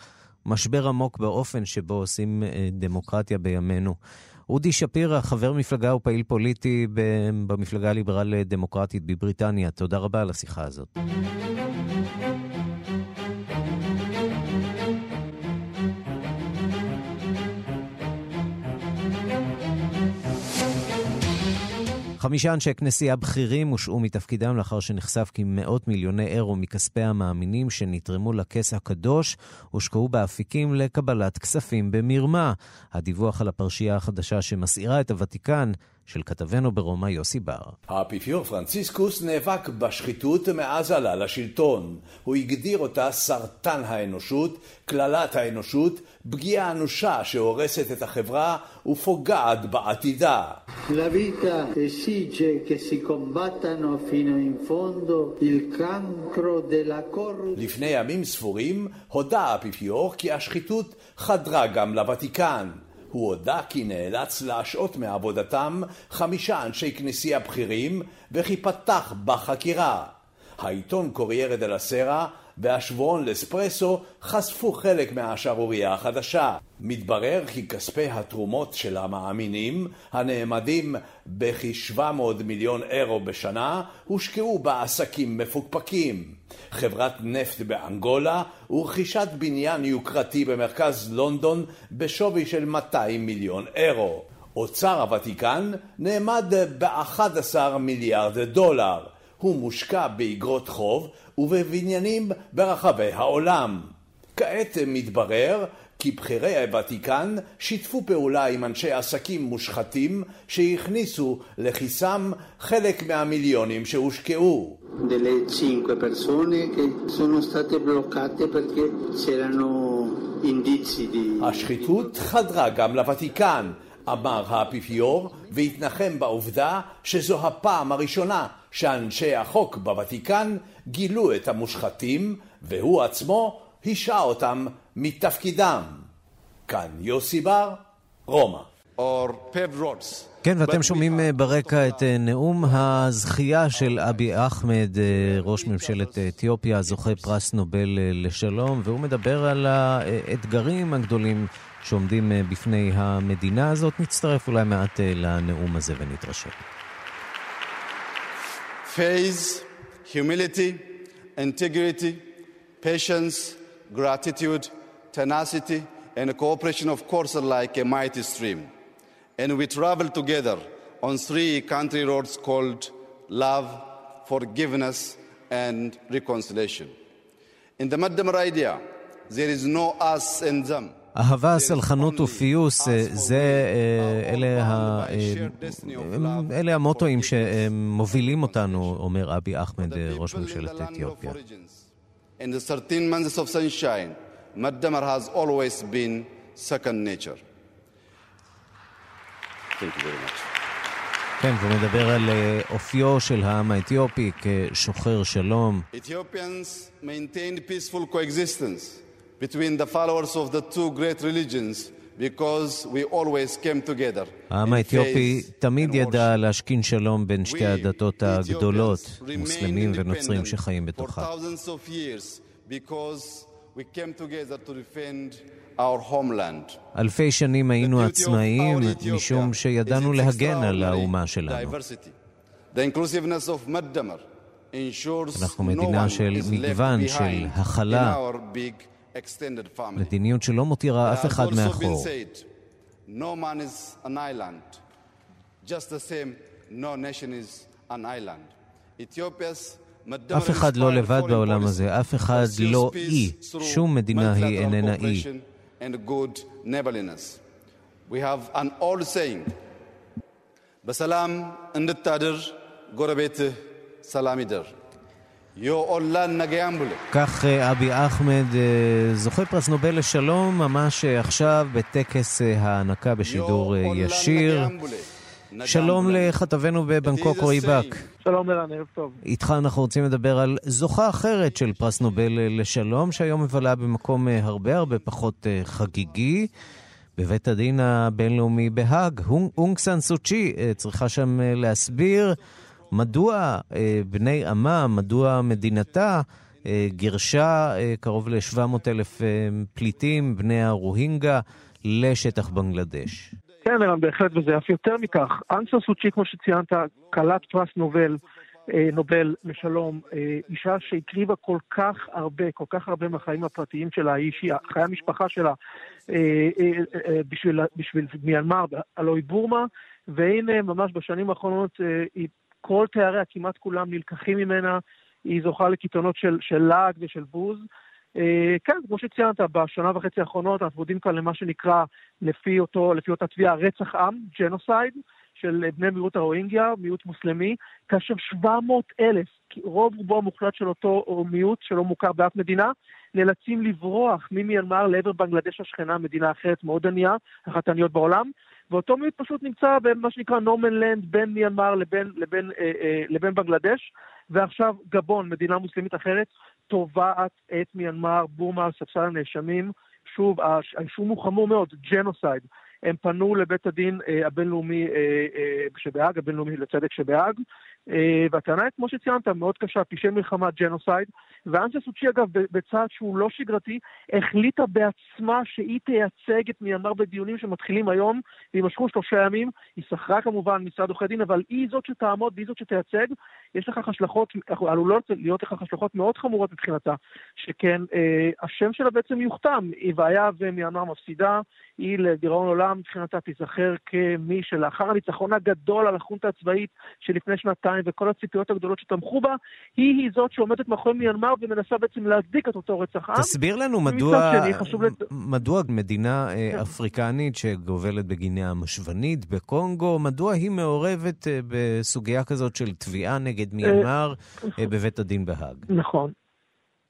משבר עמוק באופן שבו עושים דמוקרטיה בימינו. אודי שפירא, חבר מפלגה ופעיל פוליטי במפלגה הליברל-דמוקרטית בבריטניה, תודה רבה על השיחה הזאת. חמישה אנשי כנסייה בכירים הושעו מתפקידם לאחר שנחשף כי מאות מיליוני אירו מכספי המאמינים שנתרמו לכס הקדוש הושקעו באפיקים לקבלת כספים במרמה. הדיווח על הפרשייה החדשה שמסעירה את הוותיקן של כתבנו ברומא יוסי בר. האפיפיור פרנציסקוס נאבק בשחיתות מאז עלה לשלטון. הוא הגדיר אותה סרטן האנושות, קללת האנושות, פגיעה אנושה שהורסת את החברה ופוגעת בעתידה. לפני ימים ספורים הודה האפיפיור כי השחיתות חדרה גם לוותיקן. הוא הודה כי נאלץ להשעות מעבודתם חמישה אנשי כנסייה בכירים וכי פתח בחקירה. העיתון קוריירה דה לסרה והשבועון לספרסו חשפו חלק מהשערורייה החדשה. מתברר כי כספי התרומות של המאמינים, הנאמדים בכ-700 מיליון אירו בשנה, הושקעו בעסקים מפוקפקים. חברת נפט באנגולה ורכישת בניין יוקרתי במרכז לונדון בשווי של 200 מיליון אירו. אוצר הוותיקן נאמד ב-11 מיליארד דולר. הוא מושקע באגרות חוב ובבניינים ברחבי העולם. כעת מתברר כי בכירי הוותיקן שיתפו פעולה עם אנשי עסקים מושחתים שהכניסו לכיסם חלק מהמיליונים שהושקעו. השחיתות חדרה גם לוותיקן, אמר האפיפיור, והתנחם בעובדה שזו הפעם הראשונה שאנשי החוק בוותיקן גילו את המושחתים, והוא עצמו השעה אותם מתפקידם. כאן יוסי בר, רומא. כן, ואתם שומעים אה, ברקע את אה, נאום הזכייה של אבי אחמד, אה, ראש ממשלת אתיופיה, זוכה פרס נובל לשלום, והוא מדבר על האתגרים הגדולים שעומדים בפני המדינה הזאת. נצטרף אולי מעט לנאום הזה ונתרשם. Faith, humility, integrity, patience, gratitude, tenacity, and cooperation, of course, are like a mighty stream. And we travel together on three country roads called love, forgiveness, and reconciliation. In the Maddamar idea, there is no us and them. אהבה, סלחנות ופיוס, זה, אלה, ה, אלה המוטואים שמובילים אותנו, אומר אבי אחמד, ראש ממשלת אתיופיה. In the 13 months of sunshine, Maddamar has always been second nature. Thank you very much. כן, והוא מדבר על אופיו של העם האתיופי כשוחר שלום. Ethiopians maintained peaceful coexistence between the followers of the two great religions because we always came together. העם האתיופי תמיד ידע להשכין שלום בין שתי הדתות הגדולות, מוסלמים ונוצרים שחיים בתוכה. אלפי שנים היינו עצמאיים משום שידענו להגן על האומה שלנו. Diversity. The inclusiveness of Maddamar ensures אנחנו מדינה של מגוון, של הכלה, our big extended family. מדיניות שלא מותירה אף It has אחד also been מאחור. said, no man is an island. Just the same, no nation is an island. Ethiopia's אף אחד לא לבד בעולם הזה, אף אחד לא אי. שום מדינה היא איננה אי. and good neighborliness. We have an old saying, በሰላም እንድታድር ጎረቤትህ ሰላም ይደር. כך אה, אבי אחמד, אה, זוכה פרס נובל לשלום, ממש אה, עכשיו בטקס ההענקה בשידור ישיר. שלום לכתבנו בבנקוק רועי בק. שלום ערן, ערב טוב. איתך אנחנו רוצים לדבר על זוכה אחרת של פרס נובל לשלום, שהיום מבלה במקום הרבה הרבה פחות חגיגי, בבית הדין הבינלאומי בהאג. הונג- אונג סן סוצ'י צריכה שם להסביר מדוע אה, בני עמה, מדוע מדינתה, אה, גירשה אה, קרוב ל-700 אלף אה, פליטים, בני הרוהינגה, לשטח בנגלדש. כן, ערן, בהחלט, וזה אף יותר מכך. אנסה סוצ'י, כמו שציינת, כלת פרס נובל, אה, נובל לשלום, אה, אישה שהקריבה כל כך הרבה, כל כך הרבה מהחיים הפרטיים שלה, היא חיי המשפחה שלה, אה, אה, אה, בשביל, בשביל מיינמר, הלוא היא בורמה, והנה, ממש בשנים האחרונות, אה, היא, כל תאריה, כמעט כולם נלקחים ממנה, היא זוכה לקיתונות של, של לעג ושל בוז. אה, כן, כמו שציינת, בשנה וחצי האחרונות אנחנו עובדים כאן למה שנקרא, לפי, אותו, לפי אותה תביעה, רצח עם, ג'נוסייד, של בני מיעוט הרוהינגיה, מיעוט מוסלמי, כאשר 700 אלף, רוב רובו המוחלט של אותו מיעוט שלא מוכר באף מדינה, נאלצים לברוח ממיינמר לעבר בנגלדש השכנה, מדינה אחרת מאוד ענייה, אחת העניות בעולם, ואותו מיעוט פשוט נמצא במה שנקרא no man's land בין מיינמר לבין, לבין, אה, אה, לבין בנגלדש, ועכשיו גמביה, מדינה מוסלמית אחרת, תובעת את מיינמר, בורמה ספסל הנאשמים. שוב, האישום הוא חמור מאוד, genocide. הם פנו לבית הדין אה, הבינלאומי אה, אה, שבהאג, הבינלאומי לצדק שבהאג, והטענה היא, כמו שציינת, מאוד קשה, פשעי מלחמה, genocide. ואנסה סוצ'י, אגב, בצעד שהוא לא שגרתי, החליטה בעצמה שהיא תייצג את מיינמר בדיונים שמתחילים היום, ויימשכו שלושה ימים. היא שכרה כמובן משרד עורכי דין, אבל היא זאת שתעמוד והיא זאת שתייצג. יש לכך השלכות, עלולות להיות לכך השלכות מאוד חמורות מבחינתה, שכן אה, השם שלה בעצם יוכתם. היא והיה ומיינמר מפסידה, היא לדיראון עולם מבחינתה תיזכר כמי שלאחר הניצחון הגדול על החונטה הצבאית שלפני שנתיים וכל הציפיות הגדולות שתמכו בה, היא היא זאת שעומדת מאחורי מיינמר ומנסה בעצם להצדיק את אותו רצח עם. תסביר לנו מדוע, שני, לת... מדוע מדינה אה, כן. אפריקנית שגובלת בגינאה המשוונית בקונגו, מדוע היא מעורבת אה, בסוגיה כזאת של תביעה נגד מיינמר אה, בבית הדין בהאג? נכון.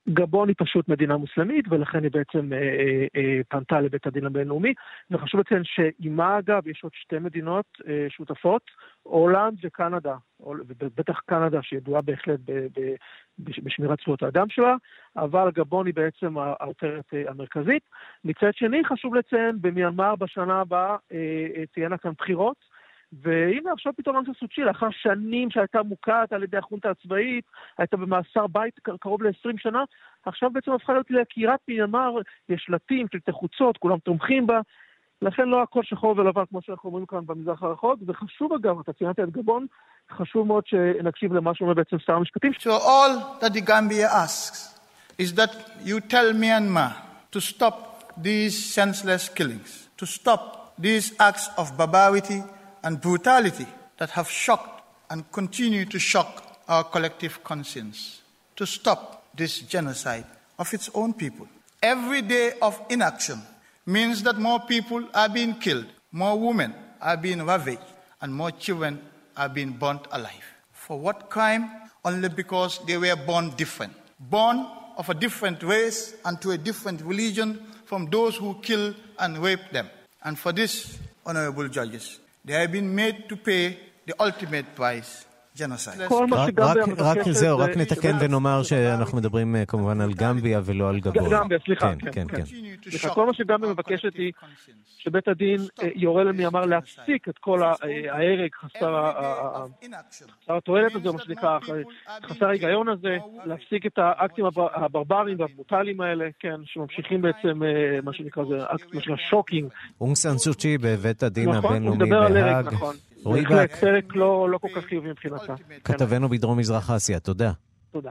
גבון היא פשוט מדינה מוסלמית, ולכן היא בעצם אה, אה, אה, פנתה לבית הדין הבינלאומי. וחשוב לציין שעימה, אגב, יש עוד שתי מדינות אה, שותפות, הולנד וקנדה, ובטח קנדה, שידועה בהחלט ב, ב, בש- בשמירת זכויות האדם שלה, אבל גבון היא בעצם העותרת אה, המרכזית. מצד שני, חשוב לציין, במיינמר בשנה הבאה אה, אה, תהיינה כאן בחירות. והנה עכשיו פתאום אנסה סוצ'י, לאחר שנים שהייתה מוקעת על ידי החונטה הצבאית, הייתה במאסר בית קר- קרוב ל-20 שנה, עכשיו בעצם הפכה להיות ליקירת מיינמר, יש שלטים, שלטי חוצות, כולם תומכים בה, לכן לא הכל שחור ולבן כמו שאנחנו אומרים כאן במזרח הרחוק, וחשוב אגב, אתה ציינת את גבון, חשוב מאוד שנקשיב למה שאומר בעצם שר המשפטים. So all that the Gambia asks is that you tell Myanmar to stop these senseless killings, to stop these acts of barbarity and brutality that have shocked and continue to shock our collective conscience, to stop this genocide of its own people. Every day of inaction means that more people are being killed, more women are being ravaged, and more children are being burnt alive. For what crime? Only because they were born different. Born of a different race and to a different religion from those who kill and rape them. And for this, honorable judges, they have been made to pay the ultimate price, שגמביה רק, זהו, זה- רק נתקן ונאמר שאנחנו מדברים אה, כמובן על גמביה ולא על גבון. גמביה, סליחה, כן, כן, כן. סליחה, כל מה שגמביה מבקשת היא שבית הדין אה, יורה למיאנמר להפסיק את כל אה, ההרג חסר התועלת הזה, מה שנקרא, חסר ההיגיון הזה, להפסיק את האקטים הבר- הברבריים והברוטליים האלה, כן, שממשיכים בעצם, מה שנקרא, זה אקט, מה שנקרא shocking. אונג סן סוצ'י בבית הדין נכון, הוא הבינלאומי מדבר על הרג, בהאג. נכון. רועי בהחלט, בק, פרק לא לא כל כך חיובי מבחינתה. כתבנו בדרום מזרח אסיה, תודה. תודה.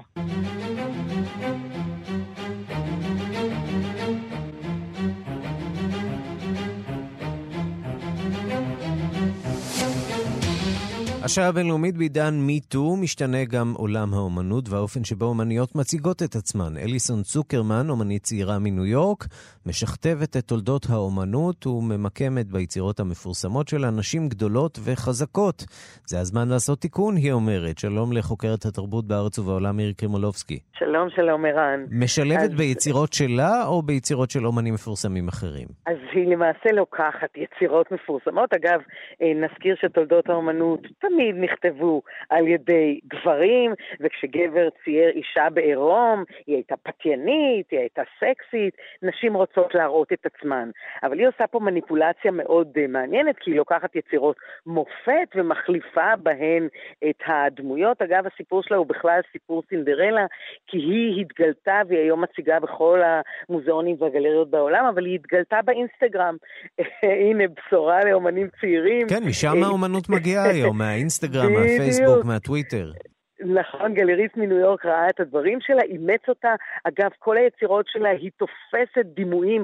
השעה הבינלאומית בעידן מיטו משתנה גם עולם האומנות והאופן שבו אומניות מציגות את עצמן. אליסון צוקרמן, אומנית צעירה מניו יורק, משכתבת את תולדות האומנות וממקמת ביצירות המפורסמות שלה נשים גדולות וחזקות. זה הזמן לעשות תיקון, היא אומרת. שלום לחוקרת התרבות בארץ ובעולם מירי קרימולובסקי. שלום, שלום, ערן. משלבת אז- ביצירות שלה או ביצירות של אומנים מפורסמים אחרים? אז היא למעשה לוקחת יצירות מפורסמות. אגב, אה, נזכיר שתולדות האומנות תמיד נכתבו על ידי גברים, וכשגבר צייר אישה בעירום, היא הייתה פתיינית, היא הייתה סקסית, נשים רוצות להראות את עצמן. אבל היא עושה פה מניפולציה מאוד אה, מעניינת, כי היא לוקחת יצירות מופת ומחליפה בהן את הדמויות. אגב, הסיפור שלה הוא בכלל סיפור סינדרלה, כי היא התגלתה, והיא היום מציגה בכל המוזיאונים והגלריות בעולם, אבל היא התגלתה באינסטגרם. הנה, בשורה לאומנים צעירים. כן, משם אה, האומנות מגיעה היום, מהאינסטגרם. מהפייסבוק, מהטוויטר. נכון, גלריסט מניו יורק ראה את הדברים שלה, אימץ אותה. אגב, כל היצירות שלה, היא תופסת דימויים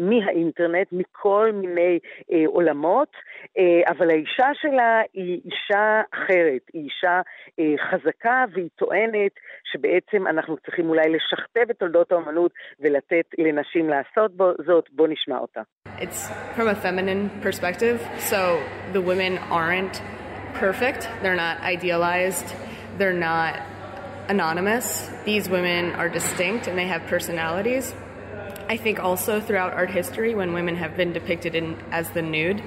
מהאינטרנט, מכל מיני אה, עולמות, אה, אבל האישה שלה היא אישה אחרת, היא אישה אה, חזקה, והיא טוענת שבעצם אנחנו צריכים אולי לשכתב את תולדות האומנות ולתת לנשים לעשות בו, זאת. בוא נשמע אותה. It's from a feminine perspective, so the women aren't perfect, they're not idealized, they're not anonymous. These women are distinct and they have personalities. I think also throughout art history, when women have been depicted in, as the nude,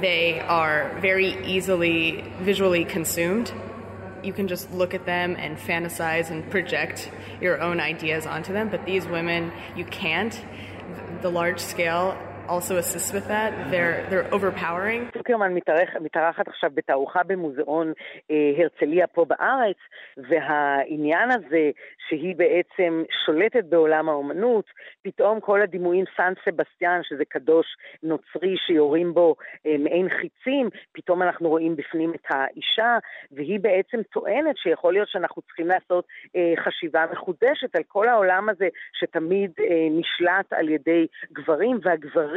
they are very easily visually consumed. You can just look at them and fantasize and project your own ideas onto them, but these women, you can't. The large scale also assists with that. They're, they're overpowering. צוקרמן מתארח, מתארחת עכשיו בתערוכה במוזיאון הרצליה פה בארץ, והעניין הזה שהיא בעצם שולטת בעולם האומנות, פתאום כל הדימויים סן סבסטיאן, שזה קדוש נוצרי שיורים בו מעין חיצים, פתאום אנחנו רואים בפנים את האישה, והיא בעצם טוענת שיכול להיות שאנחנו צריכים לעשות חשיבה מחודשת על כל העולם הזה שתמיד נשלט על ידי גברים, והגברים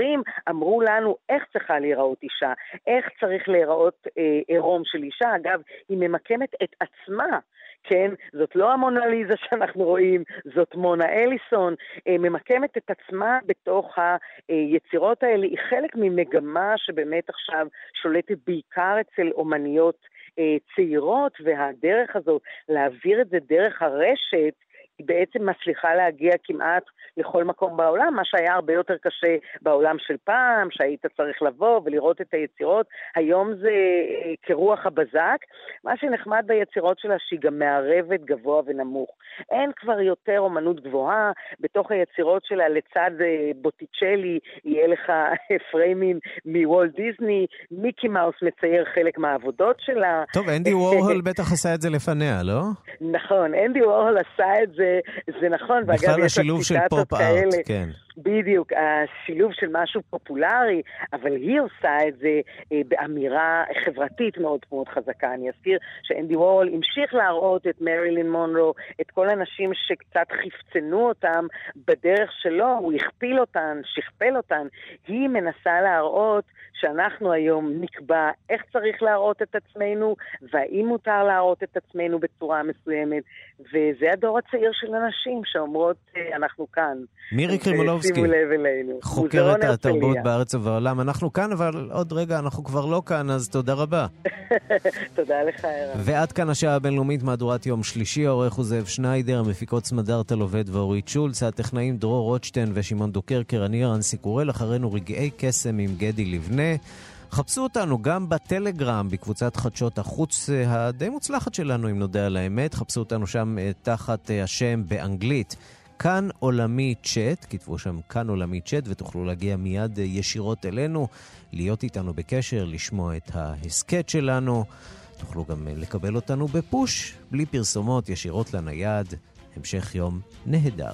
אמרו לנו איך צריכה להיראות אישה, איך צריך להיראות אה, עירום של אישה. אגב, היא ממקמת את עצמה. כן, זאת לא המונליזה שאנחנו רואים, זאת מונה אליסון, אה, ממקמת את עצמה בתוך היצירות האלה. היא חלק ממגמה שבאמת עכשיו שולטת בעיקר אצל אומניות אה, צעירות, והדרך הזאת להעביר את זה דרך הרשת, היא בעצם מצליחה להגיע כמעט לכל מקום בעולם, מה שהיה הרבה יותר קשה בעולם של פעם, שהיית צריך לבוא ולראות את היצירות. היום זה אה, כרוח הבזק. מה שנחמד ביצירות שלה, שהיא גם מערבת גבוה ונמוך. אין כבר יותר אומנות גבוהה, בתוך היצירות שלה לצד אה, בוטיצ'לי יהיה לך פריימים מוולט דיסני, מיקי מאוס מצייר חלק מהעבודות שלה. טוב, אנדי וורהול בטח עשה את זה לפניה, לא? נכון, אנדי וורהול עשה את זה, זה נכון, ואגב, יש לה השילוב של ציטטות פופ ארט, כאלה. כן. בדיוק, השילוב של משהו פופולרי, אבל היא עושה את זה אה, באמירה חברתית מאוד מאוד חזקה. אני אזכיר שאנדי וורול המשיך להראות את מרילין מונרו, את כל הנשים שקצת חפצנו אותם בדרך שלו, הוא הכפיל אותן, שכפל אותן. היא מנסה להראות שאנחנו היום נקבע איך צריך להראות את עצמנו, והאם מותר להראות את עצמנו בצורה מסוימת. וזה הדור הצעיר של הנשים שאומרות, אה, אנחנו כאן. מירי קרימולובסקי, לב אלינו. חוקרת התרבות. בארץ ובעולם. אנחנו כאן, אבל עוד רגע אנחנו כבר לא כאן, אז תודה רבה. תודה לך, ערן. ועד כאן השעה הבינלאומית, מהדורת יום שלישי, העורך הוא זאב שניידר, המפיקות סמדארטה לובד ואורית שולץ, הטכנאים דרור רוטשטיין ושמעון דוקרקר, אני רנסי קורל, אחרינו רגעי קסם עם גדי לבנה. חפשו אותנו גם בטלגרם, בקבוצת חדשות החוץ הדי מוצלחת שלנו, אם נודה על האמת. חפשו אותנו שם תחת השם באנגלית. כאן עולמי צ'אט, כתבו שם כאן עולמי צ'אט ותוכלו להגיע מיד ישירות אלינו, להיות איתנו בקשר, לשמוע את ההסכת שלנו. תוכלו גם לקבל אותנו בפוש, בלי פרסומות, ישירות לנייד. המשך יום נהדר.